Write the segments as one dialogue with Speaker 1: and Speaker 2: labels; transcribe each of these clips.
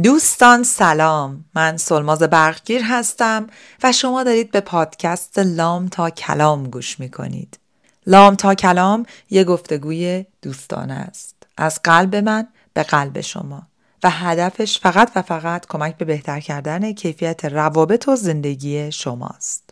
Speaker 1: دوستان سلام. من سلماز برقگیر هستم و شما دارید به پادکست لام تا کلام گوش می کنید لام تا کلام یه گفتگوی دوستانه است. از قلب من به قلب شما. و هدفش فقط و فقط کمک به بهتر کردن کیفیت روابط و زندگی شماست.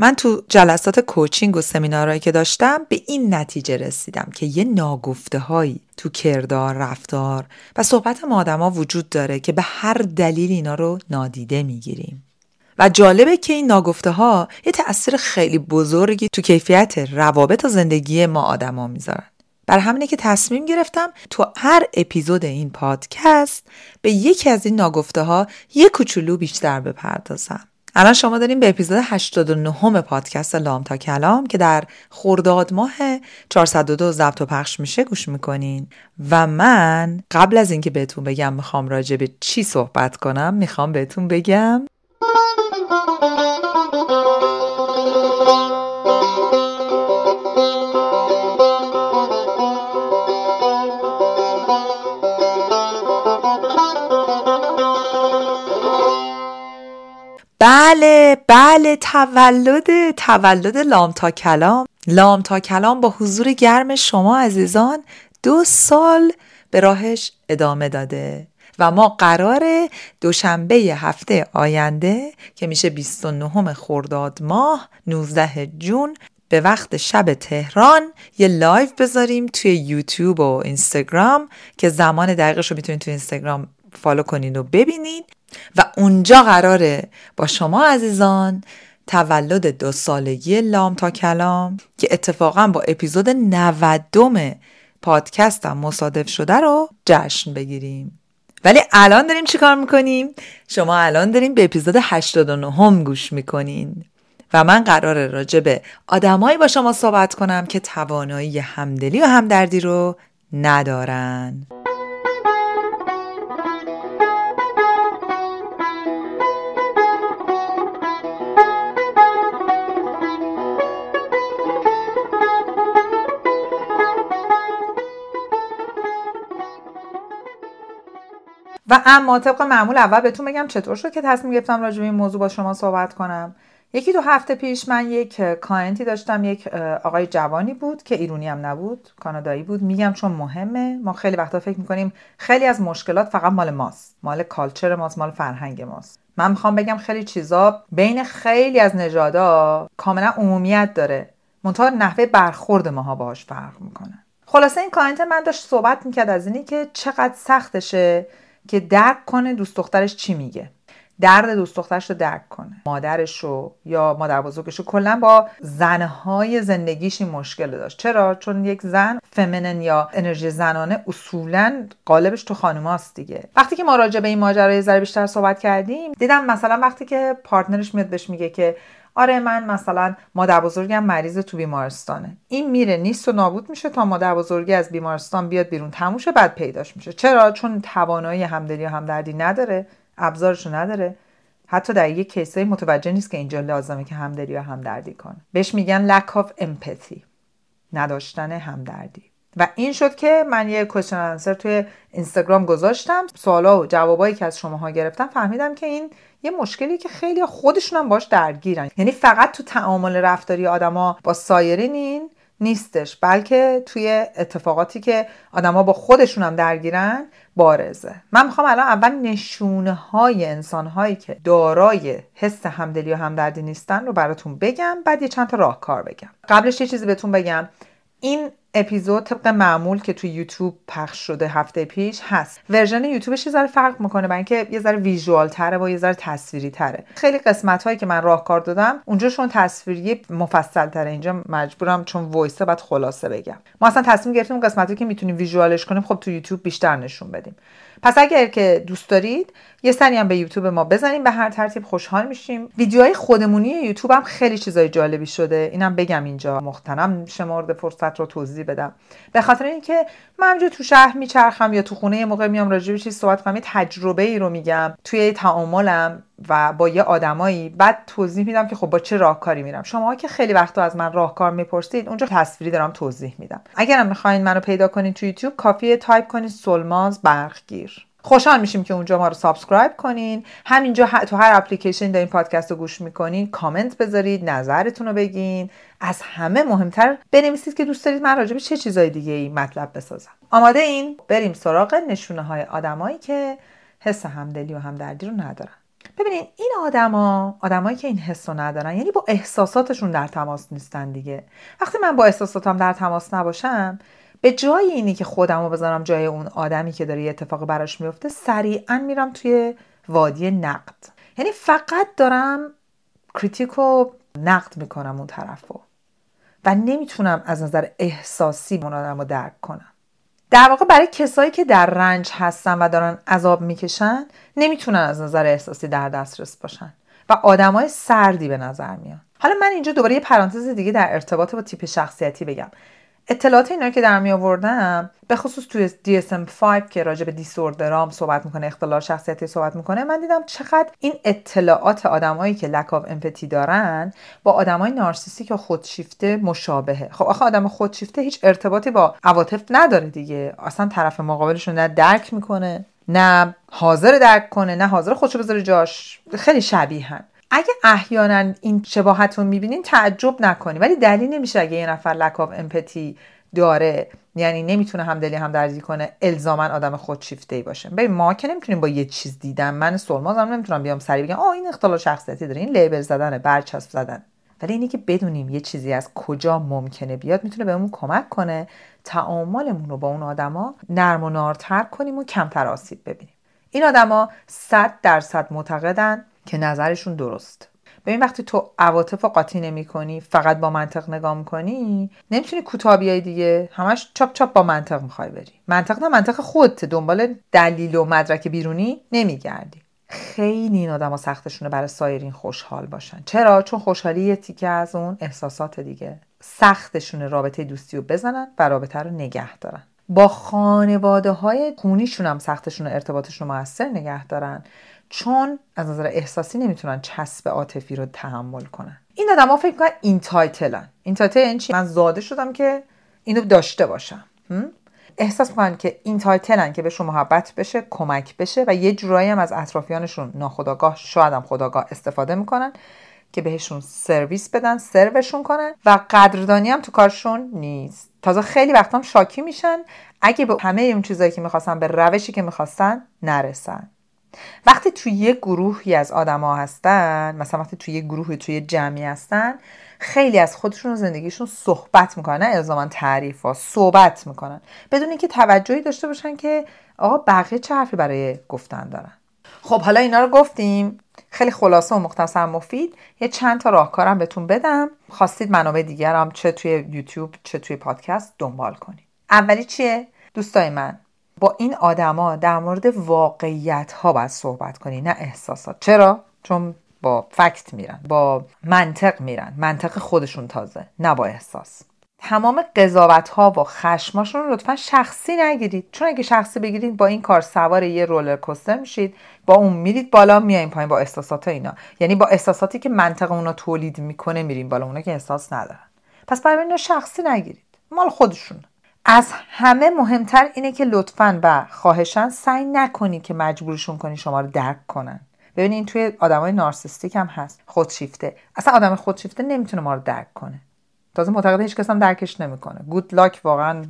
Speaker 1: من تو جلسات کوچینگ و سمینارهایی که داشتم به این نتیجه رسیدم که یه ناگفته هایی تو کردار، رفتار و صحبت ما آدما وجود داره که به هر دلیل اینا رو نادیده می‌گیریم. و جالبه که این ناگفته ها یه تأثیر خیلی بزرگی تو کیفیت روابط و زندگی ما آدما می‌ذارن. بر همینه که تصمیم گرفتم تو هر اپیزود این پادکست به یکی از این ناگفته ها یه کوچولو بیشتر بپردازم. الان شما داریم به اپیزود 89 پادکست لام تا کلام که در خرداد ماه 402 ضبط و پخش میشه گوش می‌کنین. و من قبل از اینکه بهتون بگم می‌خوام راجع به چی صحبت کنم می‌خوام بهتون بگم بله بله تولد تولد لام تا کلام. لام تا کلام با حضور گرم شما عزیزان دو سال به راهش ادامه داده و ما قرار دوشنبه هفته آینده که میشه 29 خرداد ماه 19 June به وقت شب تهران یه live بذاریم توی یوتیوب و اینستاگرام که زمان دقیقش رو می‌تونید توی اینستاگرام follow کنین و ببینید و اونجا قراره با شما عزیزان تولد دو سالگی لام تا کلام که اتفاقا با اپیزود 90 پادکستم مصادف شده رو جشن بگیریم. ولی الان داریم چیکار می‌کنیم؟ شما الان داریم به اپیزود 89 هم گوش می‌کنین. و من قراره راجع به آدمایی با شما صحبت کنم که توانایی همدلی و همدردی رو ندارن. و اما طبق معمول اول بهتون بگم چطور شد که تصمیم گرفتم راجع به این موضوع با شما صحبت کنم. یکی دو هفته پیش من یک client ی داشتم یک آقای جوانی بود که ایرونی هم نبود کانادایی بود. میگم چون مهمه. ما خیلی وقتا فکر می‌کنیم خیلی از مشکلات فقط مال ماست. مال culture ماست مال فرهنگ ماست. من می‌خوام بگم خیلی چیزا بین خیلی از نژادا کاملا عمومیت داره. منتها نحوه برخورد ماها باهاش فرق می‌کنه. خلاصه این client من داشت صحبت می‌کرد از اینی که چقدر سختشه که درک کنه دوست دخترش چی میگه. درد دوست دخترش رو درک کنه. مادرش رو یا مادر بزرگش رو کلا با زنهای زندگیش این مشکل داشت. چرا؟ چون یک زن فمینن یا انرژی زنانه اصولا قالبش تو خانوماست دیگه. وقتی که ما راجع به این ماجرا ذره بیشتر صحبت کردیم دیدم مثلا وقتی که پارتنرش میاد بهش میگه که آره من مثلا مادر بزرگم مریض تو بیمارستانه. این میره نیست و نابود میشه تا مادر بزرگی از بیمارستان بیاد بیرون. تموشه بعد پیداش میشه. چرا؟ چون توانایی همدلی و همدردی نداره. ابزارشو نداره. حتی در یک کیسای متوجه نیست که اینجا لازمه که همدلی و همدردی کنه. بهش میگن lack of empathy. نداشتن همدردی. و این شد که من یه کوشن انسر توی اینستاگرام گذاشتم. سوالا و جوابایی که از شماها گرفتم فهمیدم که این یه مشکلی که خیلی خودشون هم باش درگیرن. یعنی فقط تو تعامل رفتاری آدما با سایرین نیستش بلکه توی اتفاقاتی که آدما با خودشون هم درگیرن بارزه. من می‌خوام الان اول نشونه های انسان هایی که دارای حس همدلی و همدردی نیستن رو براتون بگم بعد یه چند تا راهکار بگم. قبلش یه چیزی بهتون بگم. این اپیزود طبق معمول که توی یوتیوب پخش شده هفته پیش هست. ورژن یوتیوبش یه ذره فرق می‌کنه برای اینکه یه ذره ویژوال تره و یه ذره تصویری تره خیلی قسمت هایی که من راهکار دادم اونجا چون تصویری مفصل تره اینجا مجبورم چون وایسه بعد خلاصه بگم. ما اصلا تصمیم گرفتیم قسمتی که می‌تونیم ویژوالش کنیم خب تو یوتیوب بیشتر نشون بدیم. پس اگر که دوست دارید یه سری هم به یوتیوب ما بزنین به هر ترتیب خوشحال میشیم. ویدیوهای خودمونی یوتیوب هم خیلی چیزای جالبی شده. اینم بگم اینجا مغتنم شمرده فرصت رو توضیح بدم. به خاطر اینکه من تو شهر میچرخم یا تو خونه یه موقع میام راجع به چیز صحبت کنم تجربه ای رو میگم. توی تعاملم و با یه آدمایی بعد توضیح میدم که خب با چه راهکاری میرم. شما که خیلی وقتا از من راهکار می‌پرسید اونجا تصویری دارم توضیح میدم. اگرم می‌خواین منو پیدا کنید تو یوتیوب کافیه تایپ کنید سولماز برقگیر. خوشحال میشیم که اونجا ما رو subscribe کنین. همینجا تو هر اپلیکیشن دارین پادکست رو گوش می‌کنین کامنت بذارید نظرتون رو بگین. از همه مهمتر بنویسید که دوست دارید من راجع به چه چیزای دیگه ای مطلب بسازم. آماده این بریم سراغ نشونه های آدمایی که حس همدلی و همدردی رو ندارن. ببینید این آدما آدمایی که این حس رو ندارن یعنی با احساساتشون در تماس نیستن دیگه. وقتی من با احساساتم در تماس نباشم به جای اینی که خودم رو بذارم جای اون آدمی که داره یه اتفاق براش میفته سریعا میرم توی وادی نقد. یعنی فقط دارم critique و نقد می‌کنم اون طرف رو و نمی‌تونم از نظر احساسی اون آدم رو درک کنم. در واقع برای کسایی که در رنج هستن و دارن عذاب می‌کشن نمی‌تونن از نظر احساسی در دسترس باشن و آدمای سردی به نظر میان. حالا من اینجا دوباره یه پرانتز دیگه در ارتباط با تیپ شخصیتی بگم. اطلاعات اینا که در می آوردم به خصوص توی DSM-5 که راجع به disorder ام صحبت می‌کنه اختلال شخصیتی صحبت می‌کنه من دیدم چقدر این اطلاعات آدمایی که lack of empathy دارن با آدمای نارسیسیک یا خودشیفته مشابهه. خب آخه آدم خودشیفته هیچ ارتباطی با عواطف نداره دیگه. اصلا طرف مقابلش نه درک می‌کنه نه حاضر درک کنه نه حاضر خودشو بذاره جاش. خیلی شبیهن اگه احیانا این شباهت رو می‌بینین تعجب نکنی ولی دلیل نمیشه اگه یه نفر لک آف امپاتی داره. یعنی نمی‌تونه همدلی هم درزی کنه الزاما آدم خودشیفته ای باشه. ببین ما که نمی‌تونیم با یه چیز دیدن. من سلمازم نمی‌تونم بیام سری بگم آه این اختلال شخصیتی داره این لیبل زدنه برچسب زدن. ولی اینی که بدونیم یه چیزی از کجا ممکنه بیاد می‌تونه بهمون کمک کنه تعاملمون رو با اون آدما نرم و نارتر کنیم و کمتر آسیب ببینیم. این آدما 100 درصد معتقدن. که نظرشون درست. ببین وقتی تو عواطف قاطی نمی کنی فقط با منطق نگاه می‌کنی نمی‌تونی کوتاه بیای دیگه. همش چاپ چاپ با منطق می‌خوای بری. منطق نه منطق خودت دنبال دلیل و مدرک بیرونی نمیگردی. خیلی این آدم سختشونه برای سایرین خوشحال باشن. چرا؟ چون خوشحالی یه تیکه از اون احساسات دیگه. سختشونه رابطه دوستی رو بزنن و رابطه رو نگه دارن. با خانواده های خونیشون هم سختشون ارتباطشون رو موثر نگه دارن. چون از نظر احساسی نمی‌تونن چسب عاطفی رو تحمل کنن. این آدما فکر کنن این تایتلن این چی؟ من زاده شدم که اینو داشته باشم. احساس می‌کنن که این تایتلن که بهشون محبت بشه کمک بشه و یه جورایی هم از اطرافیانشون ناخداگاه شاید هم خداگاه استفاده می‌کنن که بهشون سرویس بدن سروشون کنن و قدردانی هم تو کارشون نیست. تازه خیلی وقتا هم شاکی میشن. اگه به همه اون چیزایی که می‌خواستن به روشی که می‌خواستن نرسن. وقتی توی یه گروهی از آدما هستن مثلا وقتی توی یه گروهی توی جمعی هستن خیلی از خودشون و زندگیشون صحبت می‌کنن نه الزاما تعریف ها صحبت می‌کنن. بدون اینکه توجهی داشته باشن که آقا بقیه چه حرفی برای گفتن دارن. خب حالا اینا رو گفتیم. خیلی خلاصه و مختصر مفید. یه چند تا راهکارم بهتون بدم. خواستید منابع دیگرم چه توی یوتیوب چه توی پادکست دنبال کنید. اولی چیه؟ دوستای من. با این آدما در مورد واقعیت ها باید صحبت کنی نه احساسات. چرا؟ چون با فکت میرن با منطق میرن. منطق خودشون تازه نه با احساس. تمام قضاوت ها و خشماشون رو لطفا شخصی نگیرید. چون اگه شخصی بگیرید با این کار سوار یه رولر کوستر میشید. با اون میرید بالا میایین پایین با احساسات اینا. یعنی با احساساتی که منطق اونا تولید می‌کنه میریم بالا. اونا که احساس ندارن. پس برای اینا شخصی نگیرید. مال خودشون. از همه مهمتر اینه که لطفا و خواهشان سعی نکنید که مجبورشون کنی شما رو درک کنن. ببینید توی آدمای نارسیستیک هم هست. خودشیفته. اصلا آدم خودشیفته نمی‌تونه ما رو درک کنه. تازه معتقد هیچ کس هم درکش نمی‌کنه. گود لاک واقعا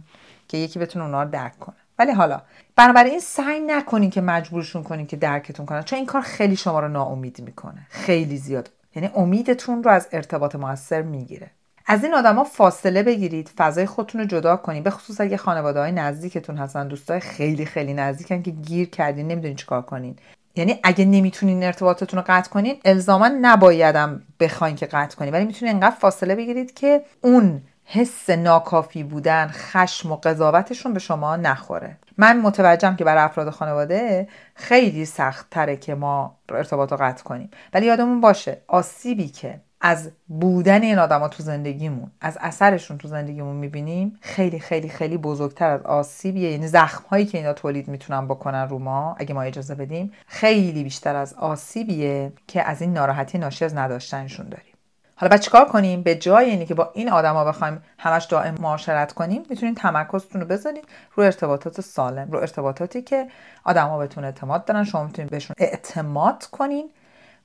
Speaker 1: که یکی بتونه اونا رو درک کنه. ولی حالا بنابراین سعی نکنین که مجبورشون کنین که درکتون کنن. چون این کار خیلی شما رو ناامید می‌کنه. خیلی زیاد. یعنی امیدتون رو از ارتباط موثر می‌گیره. از این آدما فاصله بگیرید فضای خودتون رو جدا کنید. به خصوص اگه خانواده های نزدیکتون هستن دوستای خیلی خیلی نزدیکن که گیر کردین نمی‌دونین چیکار کنین. یعنی اگه نمی‌تونین ارتباطتون رو قطع کنین الزاما نبایدم بخواین که قطع کنین. ولی می‌تونین انقدر فاصله بگیرید که اون حس ناکافی بودن خشم و قضاوتشون به شما نخوره. من متوجهم که برای افراد خانواده خیلی سخت تره که ما ارتباط رو قطع کنیم. ولی یادمون باشه آسیبی که از بودن این آدما تو زندگیمون از اثرشون تو زندگیمون می‌بینیم خیلی خیلی خیلی بزرگتر از آسیبیه. یعنی زخم هایی که اینا تولید می‌تونن بکنن رو ما اگه ما اجازه بدیم خیلی بیشتر از آسیبیه که از این ناراحتی ناشی از نداشتنشون داریم. حالا بعد چیکار کنیم؟ به جای اینی که با این آدما بخوایم همش دائم معاشرت کنیم می‌تونید تمرکزتون رو بذارید رو ارتباطات سالم رو ارتباطاتی که آدما بهتون اعتماد دارن شما می‌تونید بهشون اعتماد کنین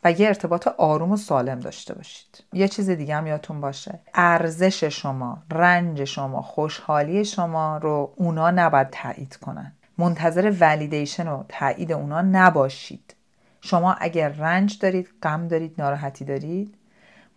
Speaker 1: و یه ارتباط آروم و سالم داشته باشید. یه چیز دیگه هم یادتون باشه. ارزش شما رنج شما خوشحالی شما رو اونا نباید تایید کنن. منتظر ولیدیشن و تایید اونا نباشید. شما اگر رنج دارید غم دارید ناراحتی دارید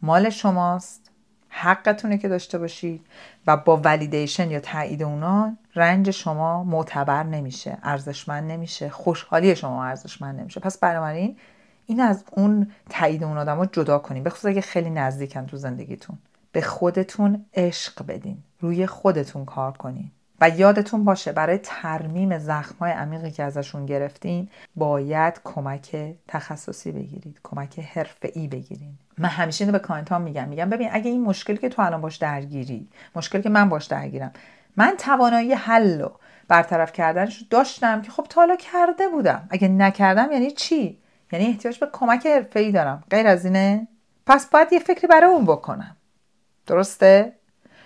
Speaker 1: مال شماست حقتونه که داشته باشید و با validation یا تایید اونا رنج شما معتبر نمیشه ارزشمند نمیشه خوشحالی شما ارزشمند نمیشه. پس بنابراین این از اون تایید اون آدم جدا کنین به اگه خیلی نزدیکن تو زندگیتون. به خودتون عشق بدین. روی خودتون کار کنین. و یادتون باشه برای ترمیم زخمای عمیقی که ازشون گرفتین باید کمک تخصصی بگیرید. کمک حرفه‌ای بگیرین من همیشه اینو به client میگم. میگم ببین اگه این مشکلی که تو الان باش درگیری مشکلی که من باش درگیرم من توانایی حل و برطرف کردنش داشتم که خب تا حالا کرده بودم. اگه نکردم یعنی چی؟ یعنی احتیاج به کمک حرفه‌ای دارم. غیر از اینه پس باید یه فکری برای اون بکنم. درسته؟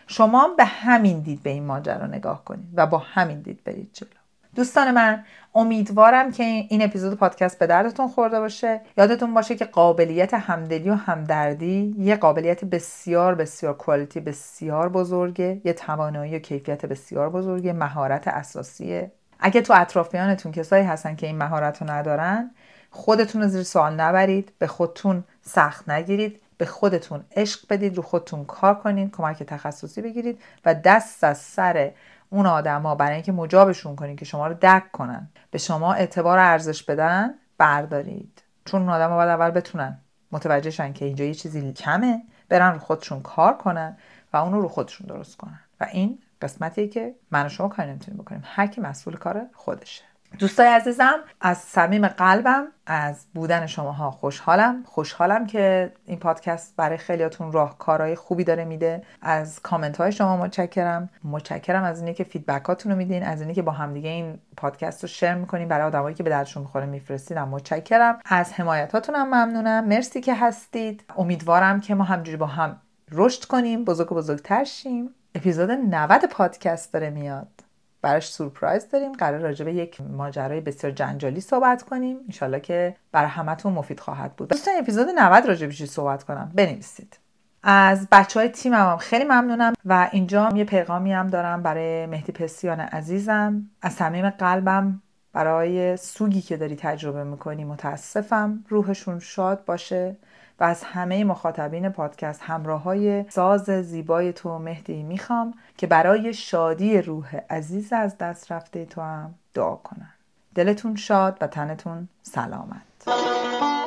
Speaker 1: شما به همین دید به این ماجرا نگاه کنید و با همین دید برید جلو. دوستان من امیدوارم که این اپیزود پادکست به دردتون خورده باشه. یادتون باشه که قابلیت همدلی و همدردی یه قابلیت بسیار بسیار کوالیتی بسیار بزرگه. یه توانایی و کیفیت بسیار بزرگه. مهارت اساسیه. اگه تو اطرافیانتون کسایی هستن که این مهارت رو ندارن خودتون رو زیر سوال نبرید به خودتون سخت نگیرید به خودتون عشق بدید رو خودتون کار کنید کمک تخصصی بگیرید و دست از سر اون آدما برای اینکه مجابشون کنید که شما رو درک کنن. به شما اعتبار ارزش بدن بردارید. چون اون آدما باید اول بتونن. متوجه شن که اینجا یه چیزی کمه برن رو خودشون کار کنن و اون رو خودشون درست کنن. و این قسمتیه که من و شما کاری نمی‌تونیم بکنیم. هر کی مسئول کار خودشه. دوستای عزیزم از صمیم قلبم از بودن شماها خوشحالم. خوشحالم که این پادکست برای خیلیاتون راهکارهای خوبی داره میده. از کامنت های شما متشکرم. متشکرم از اینکه که فیدبکاتون رو میدین از اینکه که با همدیگه این پادکست رو شیر می‌کنین برای آدمایی که به دردشون می‌خوره میفرستیدم متشکرم. از حمایتاتون هم ممنونم. مرسی که هستید. امیدوارم که ما همجوری با هم رشد کنیم. بزرگ و بزرگتر شیم. اپیزود 90 پادکست داره میاد. براش سورپرایز داریم. قرار راجع به یک ماجرای بسیار جنجالی صحبت کنیم. انشالله که برای همتون مفید خواهد بود. دوستان اپیزود 90 راجع به صحبت کنم؟ بنویسید. از بچه های تیم هم خیلی ممنونم و اینجا یه پیغامی هم دارم برای مهدی پسیان عزیزم. از صمیم قلبم برای سوگی که داری تجربه می‌کنی متاسفم. روحشون شاد باشه. و از همه مخاطبین پادکست همراه های ساز زیبای تو مهدی می‌خوام که برای شادی روح عزیز از دست رفته تو هم دعا کنن. دلتون شاد و تنتون سلامت.